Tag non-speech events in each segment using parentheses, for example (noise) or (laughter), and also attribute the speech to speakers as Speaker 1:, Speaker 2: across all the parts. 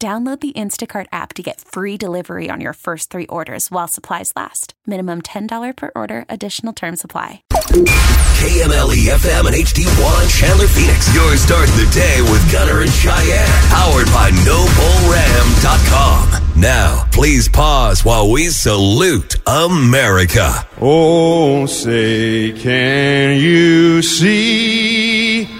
Speaker 1: Download the Instacart app to get free delivery on your first three orders while supplies last. Minimum $10 per order, additional term supply.
Speaker 2: KMLE FM and HD1 Chandler Phoenix. Your start the day with Gunner and Cheyenne. Powered by NobleRam.com. Now, please pause while we salute America.
Speaker 3: Oh, say, can you see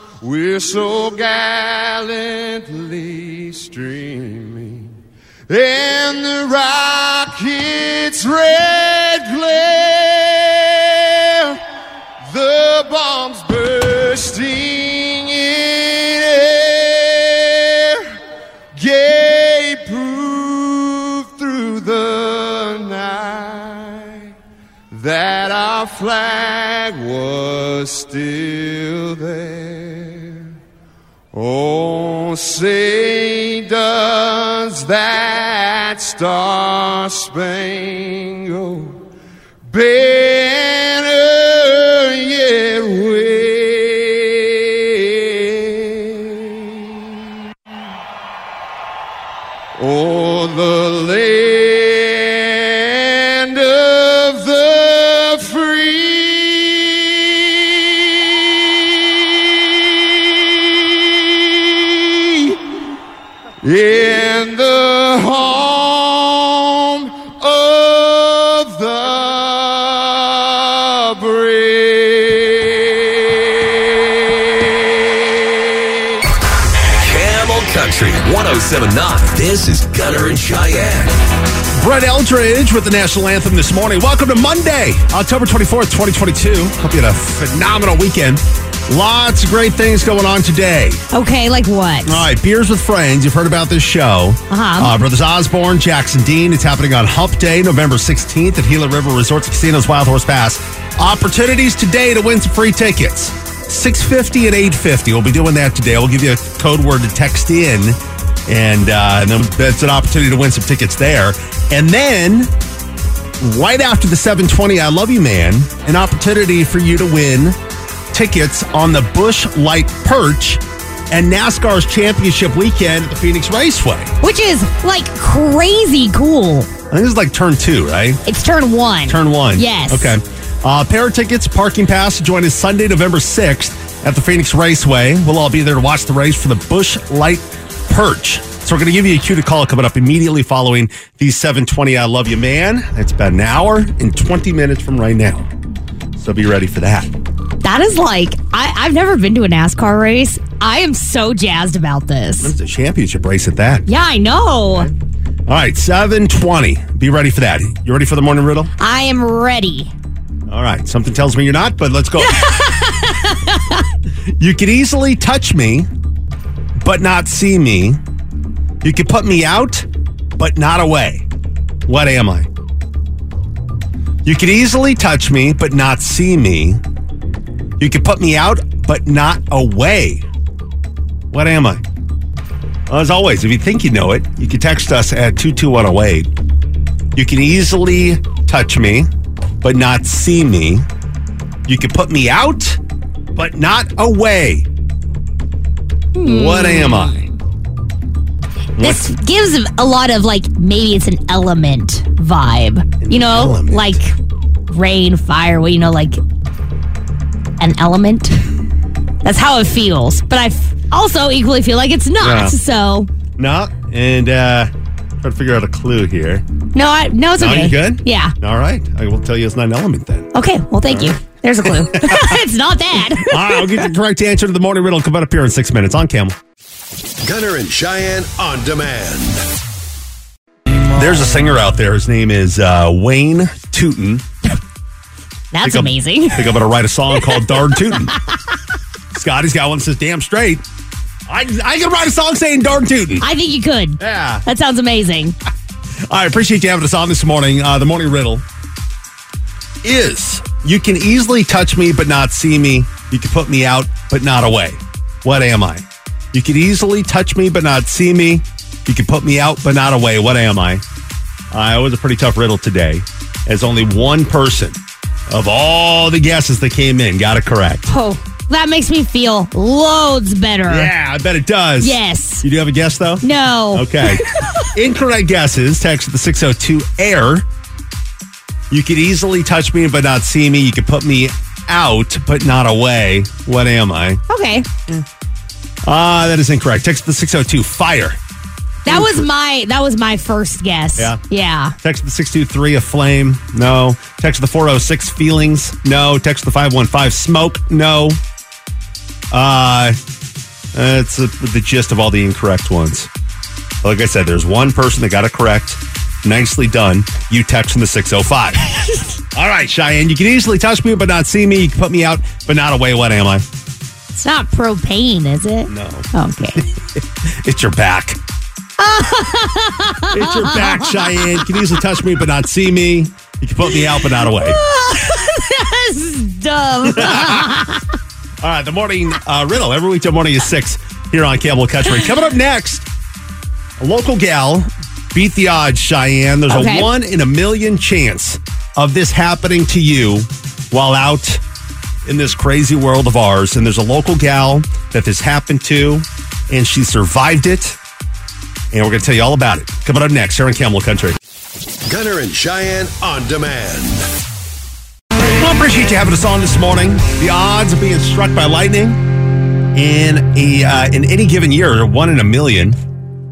Speaker 3: we're so gallantly streaming. And the rocket's red glare, star spangled the brave.
Speaker 2: Camel Country 1079. This is Gunner and Cheyenne.
Speaker 4: Brett Eldredge with the national anthem this morning. Welcome to Monday, October 24th, 2022. Hope you had a phenomenal weekend. Lots of great things going on today.
Speaker 5: Okay, like what?
Speaker 4: All right, Beers with Friends. You've heard about this show.
Speaker 5: Uh-huh.
Speaker 4: Uh, Brothers Osborne, Jackson Dean. It's happening on Hump Day, November 16th at Gila River Resorts Casinos Wild Horse Pass. Opportunities today to win some free tickets. 650 and 850. We'll be doing that today. We'll give you a code word to text in. And, uh, and then that's an opportunity to win some tickets there. And then right after the 720 I Love You Man, an opportunity for you to win tickets on the Busch Light Perch and NASCAR's championship weekend at the Phoenix Raceway.
Speaker 5: Which is like crazy cool.
Speaker 4: I think this is like turn two, right?
Speaker 5: It's turn one.
Speaker 4: Turn one.
Speaker 5: Yes.
Speaker 4: Okay. Uh, pair of tickets, parking pass to join us Sunday, November 6th at the Phoenix Raceway. We'll all be there to watch the race for the Busch Light Perch. So we're going to give you a cue to call coming up immediately following the 720 I Love You Man. That's about an hour and 20 minutes from right now. So be ready for that.
Speaker 5: That is like I, I've never been to a NASCAR race. I am so jazzed about this.
Speaker 4: It's a championship race at that.
Speaker 5: Yeah, I know.
Speaker 4: All right, 720. Be ready for that. You ready for the morning riddle?
Speaker 5: I am ready.
Speaker 4: All right. Something tells me you're not, but let's go. (laughs) you could easily touch me, but not see me. You could put me out, but not away. What am I? You could easily touch me, but not see me. You can put me out, but not away. What am I? Well, as always, if you think you know it, you can text us at 22108. You can easily touch me, but not see me. You can put me out, but not away. What hmm. am I?
Speaker 5: This gives a lot of like maybe it's an element vibe. you know,
Speaker 4: element.
Speaker 5: like rain, fire, well, you know, like an element. That's how it feels. But I f- also equally feel like it's not.
Speaker 4: Yeah.
Speaker 5: So
Speaker 4: No, and uh try to figure out a clue here.
Speaker 5: no, I no, it's
Speaker 4: No,
Speaker 5: okay.
Speaker 4: you good?
Speaker 5: Yeah.
Speaker 4: All right, I will tell you it's not an element then.
Speaker 5: Okay. Well, thank you. There's a clue. (laughs) it's not that. (laughs)
Speaker 4: All right, I'll get the correct answer to the morning riddle. Come up here in six minutes on Camel.
Speaker 2: Gunner and Cheyenne on demand.
Speaker 4: There's a singer out there. His name is uh, Wayne Tootin.
Speaker 5: That's
Speaker 4: Think
Speaker 5: amazing.
Speaker 4: I think I'm going to write a song called Darn (laughs) Tootin'. Scotty's got one that says damn straight. I, I can write a song saying darn tootin'.
Speaker 5: I think you could.
Speaker 4: Yeah.
Speaker 5: That sounds amazing. (laughs)
Speaker 4: I appreciate you having us on this morning. Uh, the morning riddle is you can easily touch me but not see me. You can put me out but not away. What am I? You can easily touch me but not see me. You can put me out but not away. What am I? Uh, it was a pretty tough riddle today, as only one person of all the guesses that came in got it correct.
Speaker 5: Oh, that makes me feel loads better.
Speaker 4: Yeah, I bet it does.
Speaker 5: Yes.
Speaker 4: You do have a guess though?
Speaker 5: No.
Speaker 4: Okay. (laughs) Incorrect guesses. Text the 602 air. You could easily touch me but not see me. You could put me out but not away. What am I?
Speaker 5: Okay.
Speaker 4: Ah, that is incorrect. Text the 602 fire.
Speaker 5: That was my that was my first guess.
Speaker 4: Yeah.
Speaker 5: Yeah.
Speaker 4: Text the 623 a flame. No. Text the 406 feelings. No. Text the 515 smoke. No. Uh that's uh, the gist of all the incorrect ones. Like I said, there's one person that got it correct. Nicely done. You text from the 605. (laughs) all right, Cheyenne, you can easily touch me but not see me. You can put me out but not away. What am I?
Speaker 5: It's not propane, is it?
Speaker 4: No.
Speaker 5: Okay. (laughs)
Speaker 4: It's your back. It's your back, Cheyenne. You can easily touch me but not see me. You can put me out but not away. (laughs)
Speaker 5: this is dumb. (laughs)
Speaker 4: All right, the morning uh, riddle every weekday morning is six here on Camel Country. Coming up next, a local gal beat the odds. Cheyenne, there's
Speaker 5: Okay.
Speaker 4: a one in a million chance of this happening to you while out in this crazy world of ours. And there's a local gal that this happened to, and she survived it. And we're going to tell you all about it. Coming up next here on Camel Country.
Speaker 2: Gunner and Cheyenne on demand.
Speaker 4: Well, appreciate you having us on this morning. The odds of being struck by lightning in a uh, in any given year are one in a million.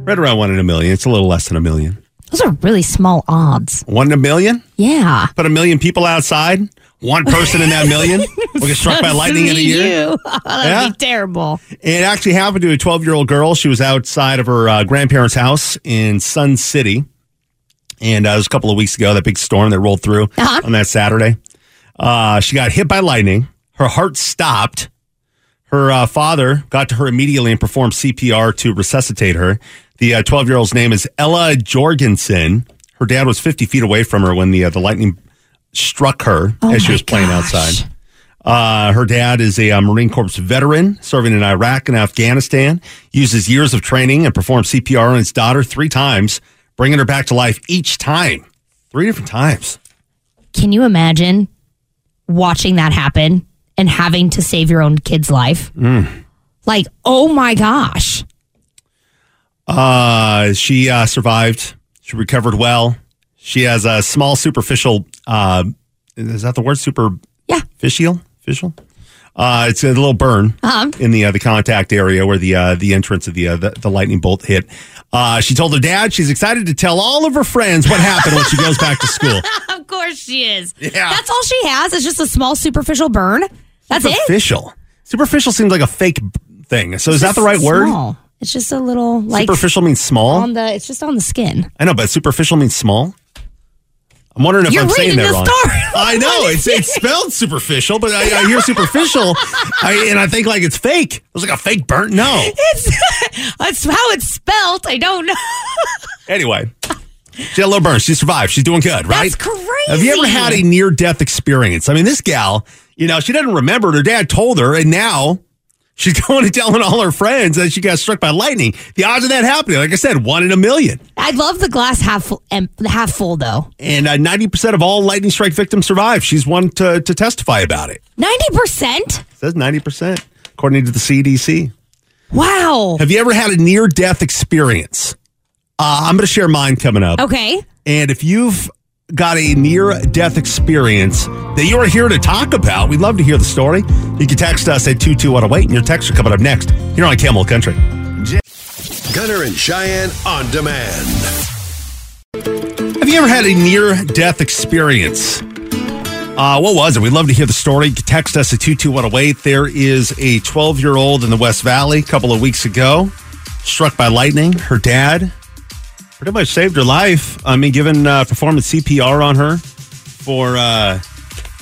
Speaker 4: Right around one in a million. It's a little less than a million.
Speaker 5: Those are really small odds.
Speaker 4: One in a million?
Speaker 5: Yeah.
Speaker 4: Put a million people outside. One person in that million (laughs) will get struck by lightning in a year. (laughs)
Speaker 5: That'd
Speaker 4: Yeah.
Speaker 5: be terrible.
Speaker 4: It actually happened to a 12 year old girl. She was outside of her uh, grandparents' house in Sun City. And uh, it was a couple of weeks ago, that big storm that rolled through
Speaker 5: Uh-huh.
Speaker 4: on that Saturday. Uh, she got hit by lightning. Her heart stopped. Her uh, father got to her immediately and performed CPR to resuscitate her. The 12 year old's name is Ella Jorgensen. Her dad was 50 feet away from her when the, uh, the lightning struck her
Speaker 5: Oh
Speaker 4: as she was playing
Speaker 5: gosh.
Speaker 4: outside. Uh, her dad is a uh, Marine Corps veteran serving in Iraq and Afghanistan. Uses years of training and performed CPR on his daughter three times, bringing her back to life each time. Three different times.
Speaker 5: Can you imagine watching that happen and having to save your own kid's life?
Speaker 4: Mm.
Speaker 5: Like, oh my gosh.
Speaker 4: Uh, she uh, survived. She recovered well. She has a small superficial. Uh, is that the word? Super.
Speaker 5: Yeah.
Speaker 4: Fishial. Fishial. Uh, it's a little burn
Speaker 5: Uh-huh.
Speaker 4: in the uh, the contact area where the uh, the entrance of the, uh, the the lightning bolt hit. Uh, she told her dad she's excited to tell all of her friends what happened when she goes back to school. (laughs)
Speaker 5: of course she is.
Speaker 4: Yeah.
Speaker 5: That's all she has. It's just a small superficial burn. That's it.
Speaker 4: Superficial. Superficial seems like a fake thing. So is that the right word?
Speaker 5: It's just a little like
Speaker 4: superficial means small.
Speaker 5: on the. It's just on the skin.
Speaker 4: I know, but superficial means small. I'm wondering if
Speaker 5: You're
Speaker 4: I'm saying that wrong. (laughs) (laughs) I know it's it's spelled superficial, but I, I hear superficial, I, and I think like it's fake. It was like a fake burnt. No.
Speaker 5: It's (laughs) that's how it's spelt. I don't know.
Speaker 4: Anyway, she had a little burn. She survived. She's doing good, right?
Speaker 5: That's crazy.
Speaker 4: Have you ever had a near death experience? I mean, this gal, you know, she doesn't remember. it. Her dad told her, and now she's (laughs) going and telling all her friends that she got struck by lightning. The odds of that happening, like I said, one in a million.
Speaker 5: I love the glass half full, half full though.
Speaker 4: And uh, 90% of all lightning strike victims survive. She's one to, to testify about it.
Speaker 5: Ninety percent.
Speaker 4: says 90%, according to the CDC.
Speaker 5: Wow.
Speaker 4: Have you ever had a near death experience? Uh, I'm going to share mine coming up.
Speaker 5: Okay.
Speaker 4: And if you've got a near death experience that you are here to talk about, we'd love to hear the story. You can text us at 22108, and your texts are coming up next here on Camel Country.
Speaker 2: Gunner and Cheyenne on demand.
Speaker 4: Have you ever had a near death experience? Uh, what was it? We'd love to hear the story. You can text us at 22108. There is a 12 year old in the West Valley a couple of weeks ago, struck by lightning. Her dad pretty much saved her life. I mean, given uh, performance CPR on her for uh,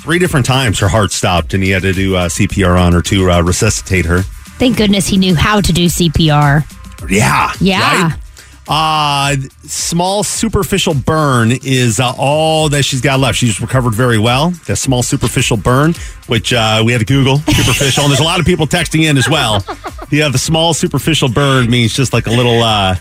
Speaker 4: three different times, her heart stopped and he had to do uh, CPR on her to uh, resuscitate her.
Speaker 5: Thank goodness he knew how to do CPR.
Speaker 4: Yeah.
Speaker 5: Yeah.
Speaker 4: right? Uh, small superficial burn is uh, all that she's got left. She's recovered very well. A small superficial burn, which uh, we had to Google (laughs) superficial, and there's a lot of people texting in as well. Yeah, the small superficial burn means just like a little uh,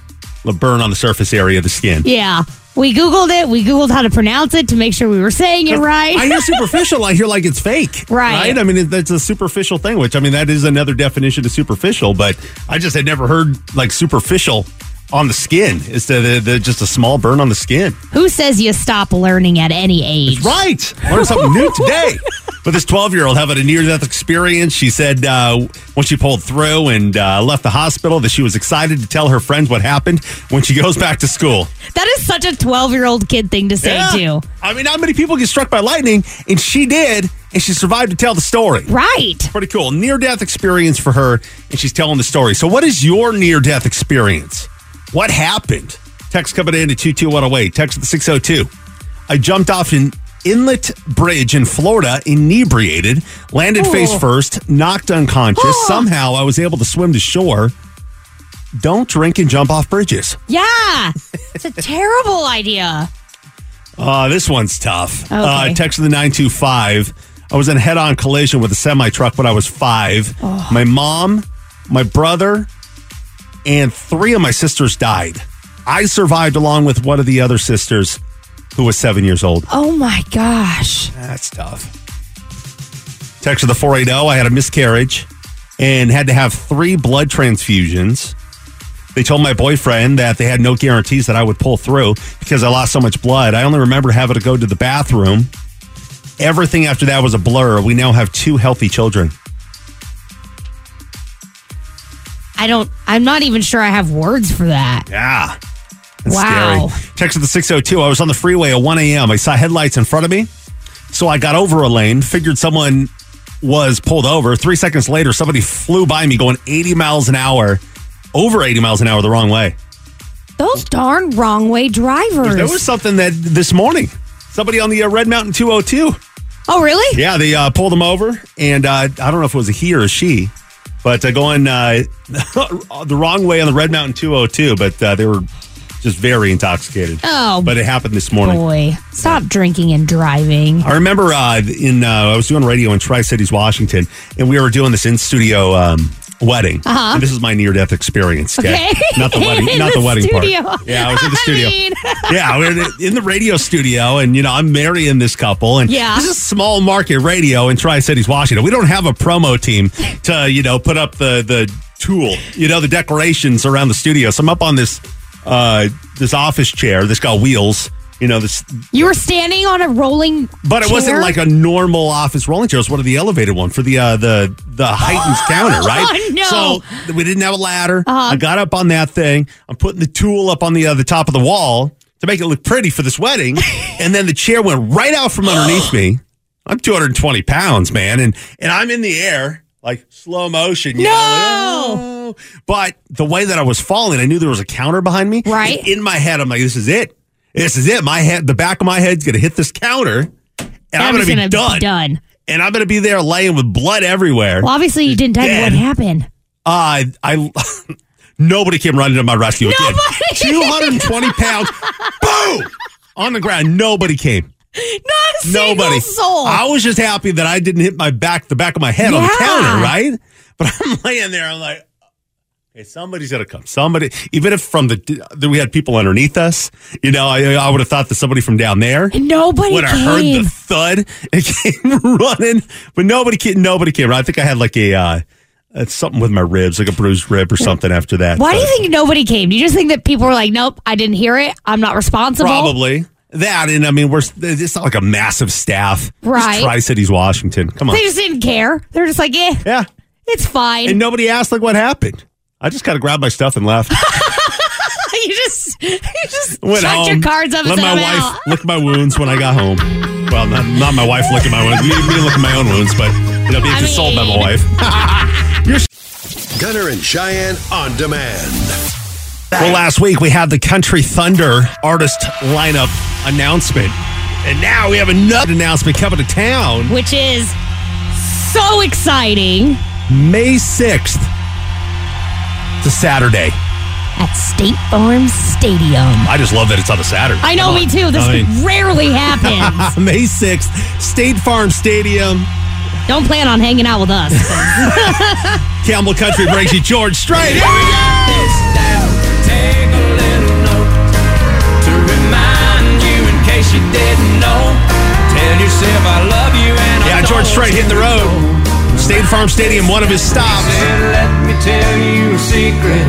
Speaker 4: little burn on the surface area of the skin.
Speaker 5: Yeah. We Googled it. We Googled how to pronounce it to make sure we were saying it right.
Speaker 4: I hear (laughs) superficial. I hear like it's fake.
Speaker 5: Right.
Speaker 4: I mean, it, that's a superficial thing, which I mean, that is another definition of superficial, but I just had never heard like superficial on the skin. It's the, the, the just a small burn on the skin.
Speaker 5: Who says you stop learning at any age?
Speaker 4: Right. Learn something new today. But this 12 year old having a near death experience, she said uh, when she pulled through and uh, left the hospital that she was excited to tell her friends what happened when she (laughs) goes back to school.
Speaker 5: That is such a 12 year old kid thing to say,
Speaker 4: Yeah.
Speaker 5: too.
Speaker 4: I mean, not many people get struck by lightning, and she did, and she survived to tell the story.
Speaker 5: Right.
Speaker 4: Pretty cool. Near death experience for her, and she's telling the story. So, what is your near death experience? What happened? Text coming in to 22108. Text at the 602. I jumped off an inlet bridge in Florida, inebriated, landed face
Speaker 5: Oh.
Speaker 4: first, knocked unconscious. Somehow I was able to swim to shore. Don't drink and jump off bridges.
Speaker 5: Yeah. It's a terrible idea.
Speaker 4: Uh, this one's tough.
Speaker 5: Okay.
Speaker 4: Uh, text to the 925. I was in a head on collision with a semi truck when I was five.
Speaker 5: Oh.
Speaker 4: My mom, my brother, and three of my sisters died. I survived along with one of the other sisters who was seven years old.
Speaker 5: Oh my gosh.
Speaker 4: That's tough. Text to the 480. I had a miscarriage and had to have three blood transfusions. They told my boyfriend that they had no guarantees that I would pull through because I lost so much blood. I only remember having to go to the bathroom. Everything after that was a blur. We now have two healthy children.
Speaker 5: I don't, I'm not even sure I have words for that.
Speaker 4: Yeah. That's
Speaker 5: Wow.
Speaker 4: scary. Text the 602. I was on the freeway at 1 a.m. I saw headlights in front of me. So I got over a lane, figured someone was pulled over. Three seconds later, somebody flew by me going 80 miles an hour, over 80 miles an hour the wrong way.
Speaker 5: Those darn wrong way drivers.
Speaker 4: There was something that this morning, somebody on the uh, Red Mountain 202.
Speaker 5: oh, really?
Speaker 4: Yeah, they uh, pulled him over, and uh, I don't know if it was a he or a she, but uh, going uh, (laughs) the wrong way on the Red Mountain 202, but uh, they were just very intoxicated.
Speaker 5: Oh,
Speaker 4: But it happened this morning.
Speaker 5: boy. Stop drinking and driving.
Speaker 4: I remember uh, in uh, I was doing radio in Tri Cities, Washington, and we were doing this in studio um, wedding.
Speaker 5: Uh-huh.
Speaker 4: And this is my near death experience. Okay,
Speaker 5: Okay.
Speaker 4: not the wedding,
Speaker 5: In
Speaker 4: not the, (laughs)
Speaker 5: the
Speaker 4: wedding
Speaker 5: studio.
Speaker 4: part. Yeah, I was in the (laughs)
Speaker 5: I
Speaker 4: studio.
Speaker 5: mean- (laughs)
Speaker 4: yeah, we we're in the radio studio, and you know I'm marrying this couple, and
Speaker 5: Yeah.
Speaker 4: this is small market radio in Tri Cities, Washington. We don't have a promo team to you know put up the the tulle. You know, the decorations around the studio. So I'm up on this uh this office chair. This got wheels. You know, this
Speaker 5: You were standing on a rolling
Speaker 4: but it wasn't like a normal office rolling chair. It was one of the elevated one for the uh, the the heightened (laughs) counter, right?
Speaker 5: Oh, no.
Speaker 4: So we didn't have a ladder.
Speaker 5: Uh-huh.
Speaker 4: I got up on that thing. I'm putting the tulle up on the uh, the top of the wall to make it look pretty for this wedding, (laughs) and then the chair went right out from underneath me. I'm 220 pounds, man, and and I'm in the air like slow motion. You
Speaker 5: No!
Speaker 4: know, like, oh. But the way that I was falling, I knew there was a counter behind me.
Speaker 5: Right.
Speaker 4: In my head, I'm like, this is it. This is it. My head, the back of my head's gonna hit this counter, and I'm, gonna, be
Speaker 5: gonna
Speaker 4: done.
Speaker 5: done.
Speaker 4: And I'm gonna be there laying with blood everywhere.
Speaker 5: Well, obviously you didn't tell me what happened.
Speaker 4: Uh, I (laughs) nobody came running to my rescue again.
Speaker 5: Nobody. (laughs)
Speaker 4: 220 pounds, boom, on the ground. Nobody came.
Speaker 5: Not a single
Speaker 4: Nobody.
Speaker 5: soul.
Speaker 4: I was just happy that I didn't hit my back, the back of my head on the counter, right? But I'm (laughs) laying there. I'm like, okay, somebody's gonna come. Somebody, even if from the we had people underneath us, you know, I, I would have thought that somebody from down there
Speaker 5: Nobody
Speaker 4: would have heard the thud and (laughs) came running, but nobody came. Nobody came. I think I had like a. Uh, it's something with my ribs, like a bruised rib or something after that.
Speaker 5: Why do you think nobody came? Do you just think that people were like, nope, I didn't hear it. I'm not responsible?
Speaker 4: Probably that, and I mean, we're it's not like a massive staff,
Speaker 5: Right.
Speaker 4: Tri Cities, Washington. Come on,
Speaker 5: They just didn't care. They're just like, eh,
Speaker 4: yeah.
Speaker 5: it's fine.
Speaker 4: And nobody asked like what happened. I just kind of grabbed my stuff and left. (laughs)
Speaker 5: you just, you just
Speaker 4: Went
Speaker 5: chucked
Speaker 4: home.
Speaker 5: your cards up
Speaker 4: Let
Speaker 5: and
Speaker 4: my
Speaker 5: said,
Speaker 4: wife
Speaker 5: "I'm out."
Speaker 4: lick my wounds when I got home. Well, not, not my wife licking my wounds. Me, me licking my own wounds, but you know, being
Speaker 5: I
Speaker 4: consoled by my wife. (laughs) You're
Speaker 2: Gunner and Cheyenne on demand.
Speaker 4: Well, last week we had the Country Thunder artist lineup announcement. And now we have another announcement coming to town
Speaker 5: Which is so exciting
Speaker 4: May 6th. It's a Saturday.
Speaker 5: at State Farm Stadium.
Speaker 4: I just love that it's on a Saturday.
Speaker 5: I know, me too. This
Speaker 4: I mean-
Speaker 5: rarely happens. (laughs)
Speaker 4: May 6th, State Farm Stadium.
Speaker 5: Don't plan on hanging out with us. (laughs)
Speaker 4: Camel Country brings you George Strait. Here we go.
Speaker 6: Take a little note to remind you in case you didn't know. Tell yourself I love you and I
Speaker 4: Yeah, George Strait hitting the road. State Farm Stadium, one of his stops.
Speaker 6: Said, Let me tell you a secret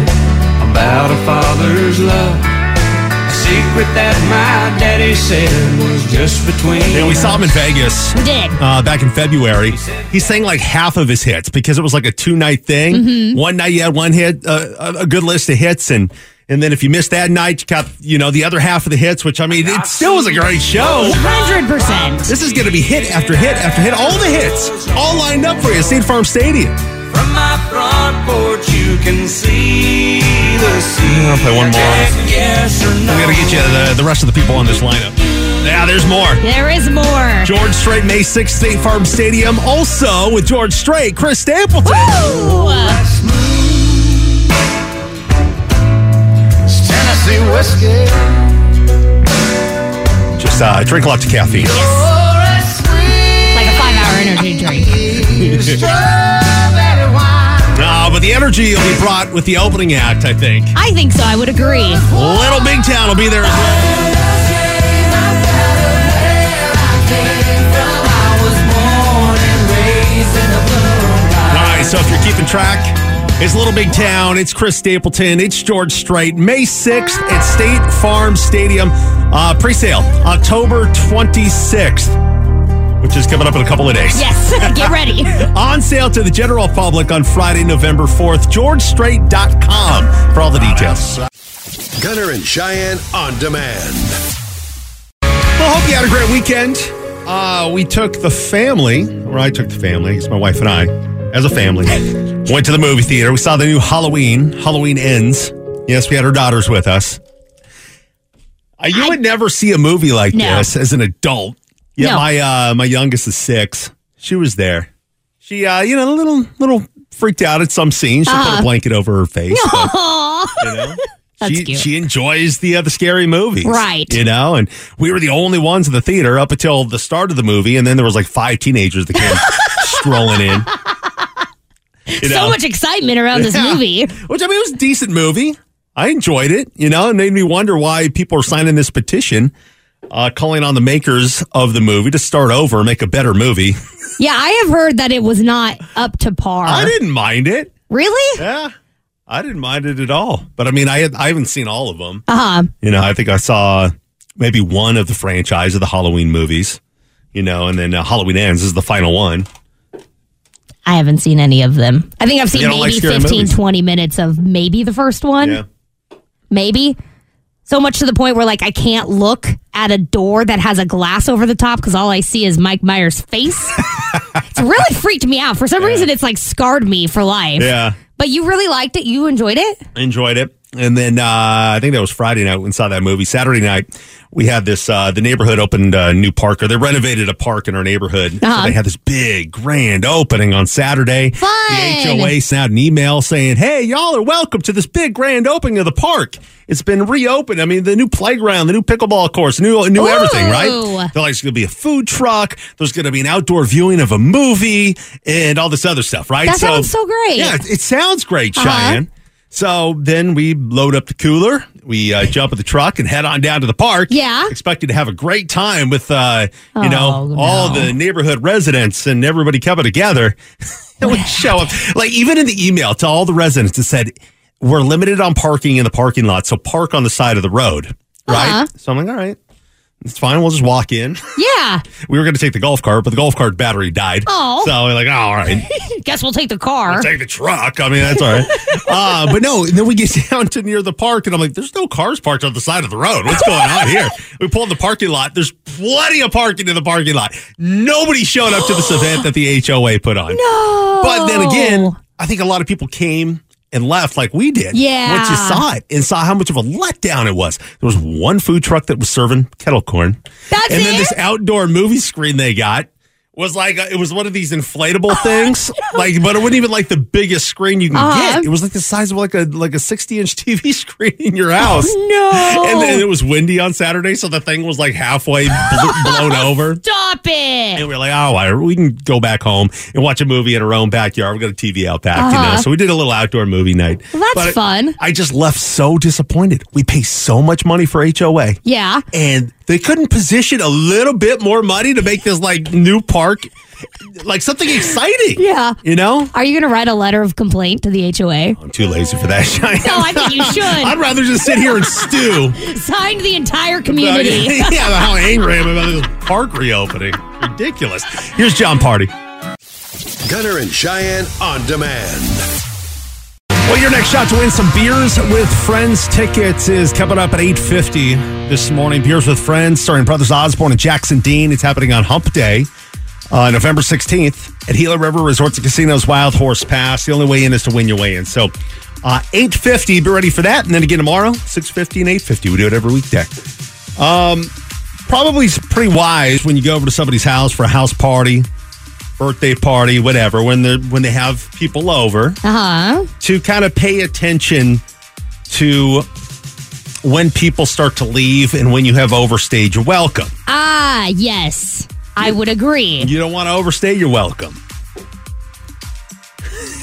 Speaker 6: about a father's love. A secret that my daddy said was just between
Speaker 4: Yeah, we saw him in Vegas.
Speaker 5: We did.
Speaker 4: Uh, back in February. He sang like half of his hits because it was like a two night thing.
Speaker 5: Mm-hmm.
Speaker 4: One night you had one hit, uh, a a good list of hits, and and then if you missed that night, you got you know the other half of the hits. Which I mean, it still was a great show.
Speaker 5: 100%.
Speaker 4: This is going to be hit after hit after hit. All the hits, all lined up for you. State Farm Stadium.
Speaker 6: From my front porch, you can see the sea.
Speaker 4: I'll play one more.
Speaker 6: Yes or no?
Speaker 4: We got to get you the, the rest of the people on this lineup. Yeah, there's more.
Speaker 5: There is more.
Speaker 4: George Strait, May 6th, State Farm Stadium. Also with George Strait, Chris Stapleton.
Speaker 5: Woo!
Speaker 6: Tennessee whiskey.
Speaker 4: Just uh, drink lots of caffeine.
Speaker 5: Like a five hour energy drink. (laughs)
Speaker 4: No, but the energy will be brought with the opening act, I think.
Speaker 5: I think so. I would agree.
Speaker 4: Little Big Town will be there as well. All right, so if you're keeping track, it's Little Big Town. It's Chris Stapleton. It's George Strait. May 6th at State Farm Stadium. Uh, pre-sale October 26th, which is coming up in a couple of days.
Speaker 5: Yes. (laughs) Get ready. (laughs)
Speaker 4: On sale to the general public on Friday, November 4th. GeorgeStrait.com for all the details.
Speaker 2: Gunner and Cheyenne on demand.
Speaker 4: Well, hope you had a great weekend. Uh, we took the family, or I took the family, it's my wife and I, as a family, (laughs) went to the movie theater. We saw the new Halloween. Halloween ends. Yes, we had our daughters with us. Uh, you would never see a movie like
Speaker 5: No.
Speaker 4: this as an adult. Yeah,
Speaker 5: No.
Speaker 4: my uh, my youngest is six. She was there. She, uh, you know, a little little freaked out at some scenes. She put
Speaker 5: Uh-huh.
Speaker 4: a blanket over her face. but, (laughs) you know?
Speaker 5: That's
Speaker 4: she,
Speaker 5: cute.
Speaker 4: she enjoys the uh, the scary movies,
Speaker 5: Right.
Speaker 4: You know, and we were the only ones in the theater up until the start of the movie, and then there was like five teenagers that came (laughs) strolling in. (laughs) You
Speaker 5: So much excitement around this (laughs)
Speaker 4: Yeah.
Speaker 5: movie.
Speaker 4: which I mean, it was a decent movie. I enjoyed it. You know, it made me wonder why people are signing this petition, uh, calling on the makers of the movie to start over and make a better movie. (laughs)
Speaker 5: Yeah, I have heard that it was not up to par.
Speaker 4: I didn't mind it.
Speaker 5: Really?
Speaker 4: Yeah, I didn't mind it at all. But I mean, I had, I haven't seen all of them.
Speaker 5: Uh huh.
Speaker 4: You know, I think I saw maybe one of the franchise of the Halloween movies. You know, and then uh, Halloween ends is the final one.
Speaker 5: I haven't seen any of them. I think I've seen
Speaker 4: You don't like
Speaker 5: maybe
Speaker 4: scary
Speaker 5: 15,
Speaker 4: movies?
Speaker 5: 20 minutes of maybe the first one.
Speaker 4: Yeah.
Speaker 5: Maybe. So much to the point where like I can't look at a door that has a glass over the top because all I see is Mike Myers' face. (laughs) it's really freaked me out. For some reason, it's like scarred me for life.
Speaker 4: Yeah.
Speaker 5: But you really liked it. You enjoyed it.
Speaker 4: enjoyed it. And then uh, I think that was Friday night we saw that movie. Saturday night we had this. Uh, the neighborhood opened a new park, or they renovated a park in our neighborhood.
Speaker 5: Uh-huh.
Speaker 4: So they had this big grand opening on Saturday.
Speaker 5: Fun.
Speaker 4: The HOA sent out an email saying, "Hey, y'all are welcome to this big grand opening of the park. It's been reopened. I mean, the new playground, the new pickleball course, new new everything, right? They're like, it's going to be a food truck. There's going to be an outdoor viewing of a movie and all this other stuff, right?
Speaker 5: That sounds so great.
Speaker 4: Yeah, it, it sounds great,
Speaker 5: Uh-huh.
Speaker 4: Cheyenne. So then we load up the cooler, we uh, jump in the truck and head on down to the park.
Speaker 5: Yeah.
Speaker 4: Expecting to have a great time with, uh, you know,
Speaker 5: Oh,
Speaker 4: all
Speaker 5: no.
Speaker 4: the neighborhood residents and everybody coming together. (laughs) and we show up. Like, even in the email to all the residents, it said, we're limited on parking in the parking lot, so park on the side of the road. Right?
Speaker 5: Uh-huh.
Speaker 4: So I'm like, all right, it's fine. We'll just walk in. (laughs)
Speaker 5: Yeah.
Speaker 4: we were going to take the golf cart, but the golf cart battery died.
Speaker 5: Oh.
Speaker 4: So we're like, oh, all right. (laughs)
Speaker 5: Guess we'll take the car.
Speaker 4: I'll take the truck. I mean, that's all right. (laughs) uh, but no, and then we get down to near the park, and I'm like, there's no cars parked on the side of the road. What's going on here? We pull in the parking lot. There's plenty of parking in the parking lot. Nobody showed up to this (gasps) event that the HOA put on.
Speaker 5: no.
Speaker 4: But then again, I think a lot of people came and left like we did.
Speaker 5: Yeah.
Speaker 4: Once you saw it and saw how much of a letdown it was. There was one food truck that was serving kettle corn.
Speaker 5: That's
Speaker 4: and then
Speaker 5: it?
Speaker 4: this outdoor movie screen they got was like a, it was one of these inflatable (laughs)
Speaker 5: Oh,
Speaker 4: things like but it wasn't even like the biggest screen you can
Speaker 5: Uh-huh.
Speaker 4: get it was like the size of like a like a 60 inch (laughs) tv screen in your house
Speaker 5: no.
Speaker 4: and then it was windy on saturday so the thing was like halfway bl- (laughs) blown over
Speaker 5: Stop it.
Speaker 4: and we are like, oh, we can go back home and watch a movie in our own backyard. We got a TV out back, you know.
Speaker 5: Uh-huh.
Speaker 4: So we did a little outdoor movie night.
Speaker 5: Well, that's
Speaker 4: But
Speaker 5: fun.
Speaker 4: I just left so disappointed. We pay so much money for HOA,
Speaker 5: Yeah.
Speaker 4: and they couldn't position a little bit more money to make this like new park like something exciting.
Speaker 5: Yeah.
Speaker 4: you know.
Speaker 5: Are you going to write a letter of complaint to the HOA?
Speaker 4: I'm too lazy for that. Cheyenne. (laughs)
Speaker 5: No, I think you should.
Speaker 4: I'd rather just sit here and stew. (laughs)
Speaker 5: Signed the entire community. (laughs)
Speaker 4: yeah, about how angry I am about this park reopening. Ridiculous. Here's Jon Pardi.
Speaker 2: Gunner and Cheyenne on demand.
Speaker 4: Well, your next shot to win some beers with friends tickets is coming up at 8.50 this morning. Beers with friends starring Brothers Osborne and Jackson Dean. It's happening on Hump Day, uh, November 16th at Gila River Resorts and Casinos Wild Horse Pass. The only way in is to win your way in. So uh, 8.50, be ready for that. And then again tomorrow, 6.50 and 8.50. We do it every weekday. Um, probably pretty wise when you go over to somebody's house for a house party, birthday party, whatever, when they when they have people over
Speaker 5: Uh huh.
Speaker 4: to kind of pay attention to when people start to leave and when you have overstayed your welcome.
Speaker 5: Ah, yes. I would agree.
Speaker 4: You don't want to overstay your welcome.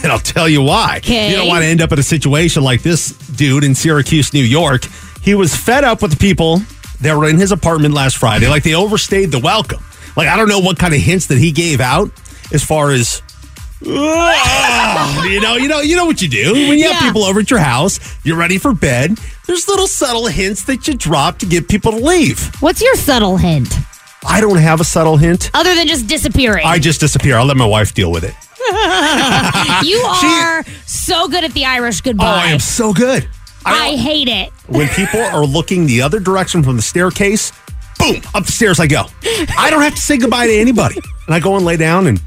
Speaker 4: And I'll tell you why.
Speaker 5: Okay.
Speaker 4: You don't want to end up in a situation like this dude in Syracuse, New York. He was fed up with the people that were in his apartment last Friday. Like they overstayed the welcome. Like I don't know what kind of hints that he gave out as far as you know, you know, you know what you do when you have people over at your house. You're ready for bed. There's little subtle hints that you drop to get people to leave.
Speaker 5: What's your subtle hint?
Speaker 4: I don't have a subtle hint.
Speaker 5: Other than just disappearing.
Speaker 4: I just disappear. I'll let my wife deal with it. (laughs)
Speaker 5: you are so good at the Irish oh, goodbye.
Speaker 4: Oh, I am so good.
Speaker 5: I hate it.
Speaker 4: when people are looking the other direction from the staircase, boom, up the stairs I go. I don't have to say goodbye to anybody, and I go and lay down and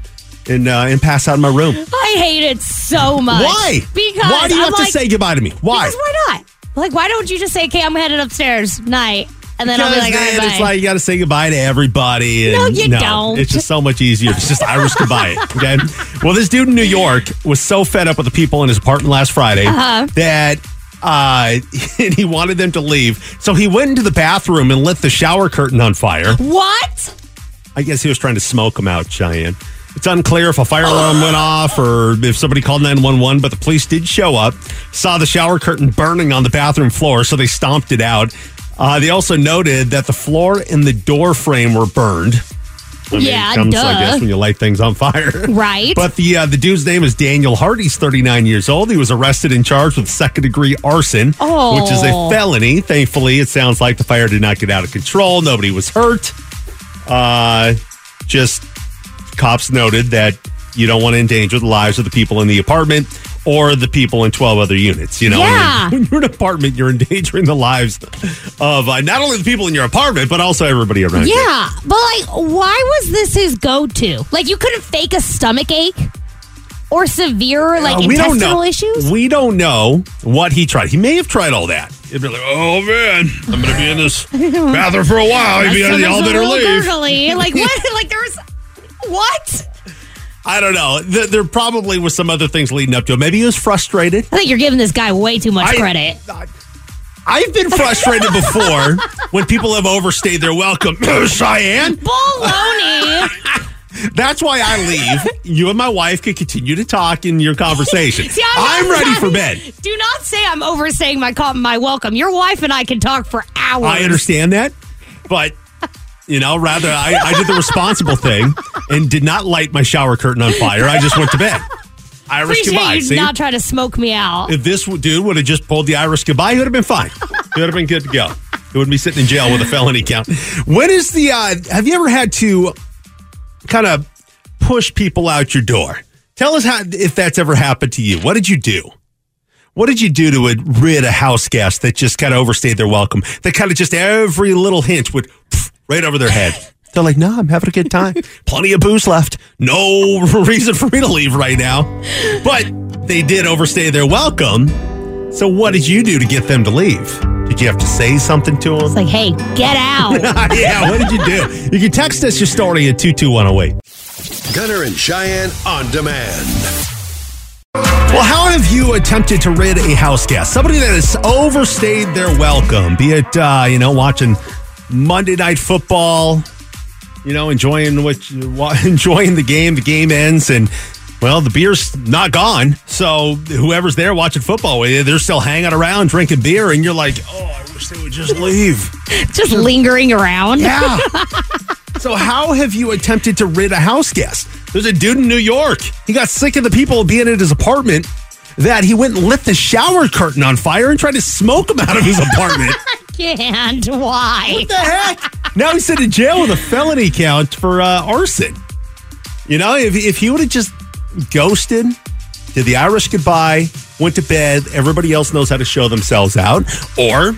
Speaker 4: and uh, and pass out in my room.
Speaker 5: I hate it so much.
Speaker 4: Why?
Speaker 5: Because
Speaker 4: why do you
Speaker 5: I'm
Speaker 4: have
Speaker 5: like,
Speaker 4: to say goodbye to me? Why?
Speaker 5: Because why not? Like, why don't you just say, "Okay, I'm headed upstairs, night," and then I'll be like, "All right,
Speaker 4: then
Speaker 5: bye."
Speaker 4: it's like you got to say goodbye to everybody. And
Speaker 5: No, you don't.
Speaker 4: It's just so much easier. It's just Irish goodbye. (laughs) Okay. Well, this dude in New York was so fed up with the people in his apartment last Friday
Speaker 5: Uh-huh.
Speaker 4: that uh, (laughs) he wanted them to leave. So he went into the bathroom and lit the shower curtain on fire.
Speaker 5: what?
Speaker 4: I guess he was trying to smoke them out, Cheyenne. It's unclear if a fire alarm went off or if somebody called 911, but the police did show up, saw the shower curtain burning on the bathroom floor, so they stomped it out. Uh, they also noted that the floor and the door frame were burned. I mean,
Speaker 5: Yeah,
Speaker 4: it comes,
Speaker 5: duh.
Speaker 4: I guess, when you light things on fire. (laughs)
Speaker 5: Right.
Speaker 4: But the uh, the dude's name is Daniel Hart. He's 39 years old. He was arrested and charged with second degree arson,
Speaker 5: Oh.
Speaker 4: which is a felony. Thankfully, it sounds like the fire did not get out of control. Nobody was hurt. Uh, just cops noted that you don't want to endanger the lives of the people in the apartment or the people in 12 other units. You know,
Speaker 5: Yeah.
Speaker 4: when you're in an apartment, you're endangering the lives of uh, not only the people in your apartment, but also everybody around you.
Speaker 5: Yeah, but like, why was this his go-to? Like, you couldn't fake a stomach ache or severe like
Speaker 4: Uh, we don't
Speaker 5: intestinal
Speaker 4: know.
Speaker 5: issues.
Speaker 4: We don't know what he tried. He may have tried all that. He'd be like, "Oh man, I'm going to be in this bathroom for a while.
Speaker 5: My
Speaker 4: Maybe y'all
Speaker 5: stomach's a
Speaker 4: better
Speaker 5: little
Speaker 4: leave."
Speaker 5: gurgly. Like (laughs) what? like there was what?
Speaker 4: I don't know. Th- There probably was some other things leading up to it. Maybe he was frustrated.
Speaker 5: I think you're giving this guy way too much
Speaker 4: I-
Speaker 5: credit.
Speaker 4: I've been frustrated before when people have overstayed their welcome. (clears throat) Cheyenne,
Speaker 5: Baloney. (laughs)
Speaker 4: that's why I leave. You and my wife can continue to talk in your conversation. (laughs)
Speaker 5: See, I'm,
Speaker 4: I'm ready for bed.
Speaker 5: Do not say I'm overstaying my call, my welcome. Your wife and I can talk for hours.
Speaker 4: I understand that, but you know, rather I, I did the responsible thing and did not light my shower curtain on fire. I just went to bed. Irish
Speaker 5: Appreciate
Speaker 4: goodbye.
Speaker 5: you
Speaker 4: See,
Speaker 5: not trying to smoke me out.
Speaker 4: if this dude would have just pulled the Irish goodbye, he would have been fine. He would have been good to go. He wouldn't be sitting in jail with a felony count. When is the? Uh, have you ever had to kind of push people out your door? Tell us how if that's ever happened to you. What did you do? What did you do to rid a house guest that just kind of overstayed their welcome? That kind of just every little hint would pff, right over their head. (laughs) They're like, no, I'm having a good time. (laughs) Plenty of booze left. No (laughs) reason for me to leave right now. But they did overstay their welcome. So what did you do to get them to leave? Did you have to say something to them?
Speaker 5: It's like, hey, get out.
Speaker 4: yeah, what did you do? You can text us your story at 22108.
Speaker 2: Gunner and Cheyenne on demand.
Speaker 4: Well, how have you attempted to rid a house guest? Somebody that has overstayed their welcome, be it, uh, you know, watching Monday Night Football, you know, enjoying what, (laughs) enjoying the game. The game ends, and well, the beer's not gone. So whoever's there watching football with you, they're still hanging around drinking beer, and you're like, oh, I wish they would just leave. (laughs)
Speaker 5: Just lingering around.
Speaker 4: Yeah. (laughs) so how have you attempted to rid a house guest? There's a dude in New York. He got sick of the people being at his apartment that he went and lit the shower curtain on fire and tried to smoke him out of his apartment.
Speaker 5: Can't. (laughs) Why?
Speaker 4: what the heck? (laughs) Now he's sent in jail with a felony count for uh, arson. You know, if, if he would have just ghosted, did the Irish goodbye, went to bed, everybody else knows how to show themselves out. Or,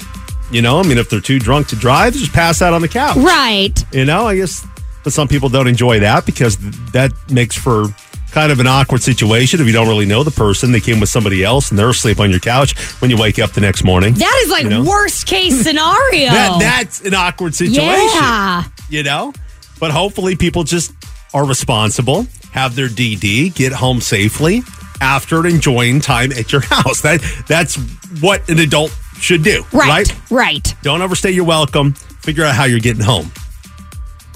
Speaker 4: you know, I mean, if they're too drunk to drive, just pass out on the couch.
Speaker 5: Right.
Speaker 4: You know, I guess but some people don't enjoy that because that makes for kind of an awkward situation if you don't really know the person. They came with somebody else and they're asleep on your couch when you wake up the next morning.
Speaker 5: That is like
Speaker 4: You know?
Speaker 5: worst case (laughs) scenario.
Speaker 4: That, that's an awkward situation.
Speaker 5: Yeah.
Speaker 4: You know? But hopefully people just are responsible, have their DD, get home safely after enjoying time at your (laughs) house. That that's what an adult should do.
Speaker 5: Right.
Speaker 4: right?
Speaker 5: Right.
Speaker 4: Don't overstay your welcome. Figure out how you're getting home.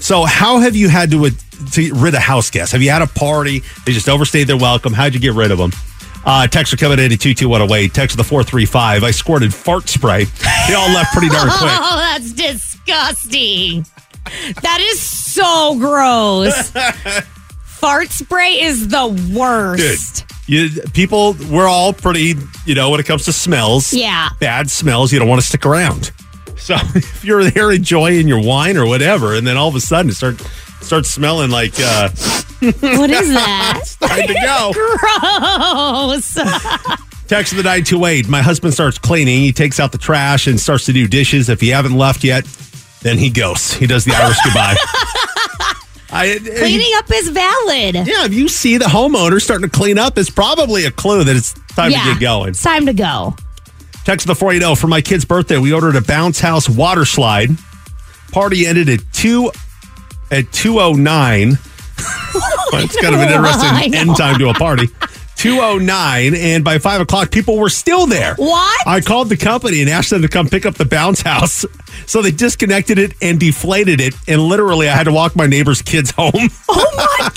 Speaker 4: So, how have you had to, to get rid of house guests? Have you had a party? They just overstayed their welcome. How'd you get rid of them? Uh, text are coming in at 22108. Text the 435. I squirted fart spray. They all left pretty darn (laughs) quick.
Speaker 5: Oh, that's disgusting. That is so gross. (laughs) Fart spray is the worst.
Speaker 4: You, people, we're all pretty, you know, when it comes to smells.
Speaker 5: Yeah.
Speaker 4: Bad smells, you don't want to stick around. So (laughs) if you're there enjoying your wine or whatever, and then all of a sudden it start starts smelling like uh, (laughs)
Speaker 5: What is (laughs) that?
Speaker 4: time to go.
Speaker 5: Gross.
Speaker 4: Text of the 928. My husband starts cleaning. He takes out the trash and starts to do dishes. If you haven't left yet, then he goes. He does the Irish goodbye. I,
Speaker 5: Cleaning up is valid.
Speaker 4: Yeah, if you see the homeowner starting to clean up, it's probably a clue that it's time
Speaker 5: yeah.
Speaker 4: to get going.
Speaker 5: It's time to go.
Speaker 4: Text the 480 for my kid's birthday. We ordered a bounce house water slide. Party ended at 2 at 209. (laughs) well, it's kind of an (laughs) interesting end time to a party. 209 and by 5 o'clock people were still there
Speaker 5: What?
Speaker 4: i called the company and asked them to come pick up the bounce house (laughs) so they disconnected it and deflated it and literally i had to walk my neighbor's kids home
Speaker 5: Oh my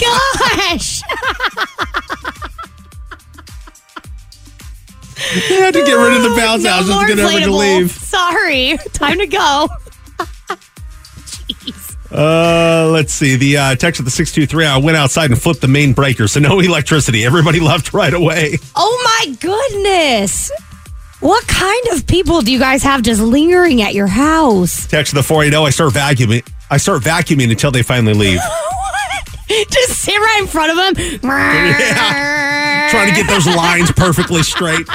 Speaker 5: gosh.
Speaker 4: They had to get rid of the (laughs) bounce
Speaker 5: No
Speaker 4: house just get everyone to leave
Speaker 5: Sorry. Time to go. (laughs) Jeez.
Speaker 4: Uh, let's see. The uh, text of the 623 I went outside and flipped the main breaker, so no (laughs) electricity. Everybody left right away.
Speaker 5: Oh my goodness. What kind of people do you guys have just lingering at your house?
Speaker 4: Text of the 480 I start vacuuming. I start vacuuming until they finally leave.
Speaker 5: just sit right in front of them.
Speaker 4: Yeah. Trying to get those (laughs) lines perfectly straight.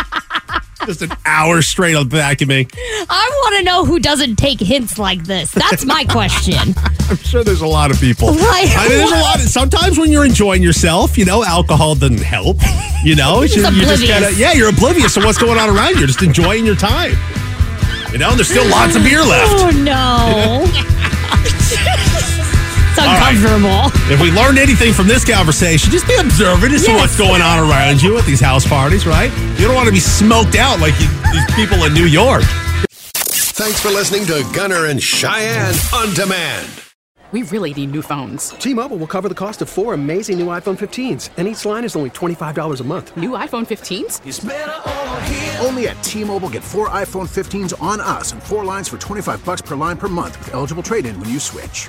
Speaker 4: Just an hour straight of vacuuming.
Speaker 5: I want to know who doesn't take hints like this. That's my question. (laughs)
Speaker 4: I'm sure there's a lot of people.
Speaker 5: Right.
Speaker 4: I mean, there's a lot. Of, sometimes when you're enjoying yourself, you know, alcohol doesn't help. You know, (laughs)
Speaker 5: Just
Speaker 4: you just
Speaker 5: oblivious.
Speaker 4: gotta, yeah, you're oblivious to what's going on around you. You're just enjoying your time. You know, there's still lots of beer left.
Speaker 5: Oh no. it's
Speaker 4: right.
Speaker 5: Uncomfortable.
Speaker 4: If we learned anything from this conversation, just be observant as to
Speaker 5: Yes.
Speaker 4: what's going on around you at these house parties, right? You don't want to be smoked out like you, these people in New York.
Speaker 2: Thanks for listening to Gunner and Cheyenne on demand.
Speaker 7: We really need new phones.
Speaker 8: T-Mobile will cover the cost of four amazing new iPhone 15s, and each line is only $25 a month.
Speaker 7: New iPhone 15s?
Speaker 9: Only at T-Mobile get four iPhone 15s on us and four lines for 25 bucks per line per month with eligible trade-in when you switch.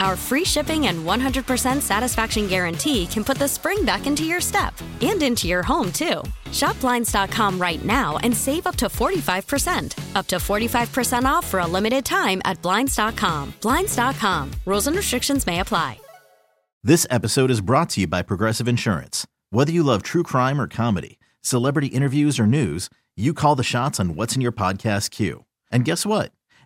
Speaker 10: Our free shipping and 100% satisfaction guarantee can put the spring back into your step and into your home, too. Shop Blinds.com right now and save up to 45%. Up to 45% off for a limited time at Blinds.com. Blinds.com. Rules and restrictions may apply.
Speaker 11: This episode is brought to you by Progressive Insurance. Whether you love true crime or comedy, celebrity interviews or news, you call the shots on what's in your podcast queue. And guess what?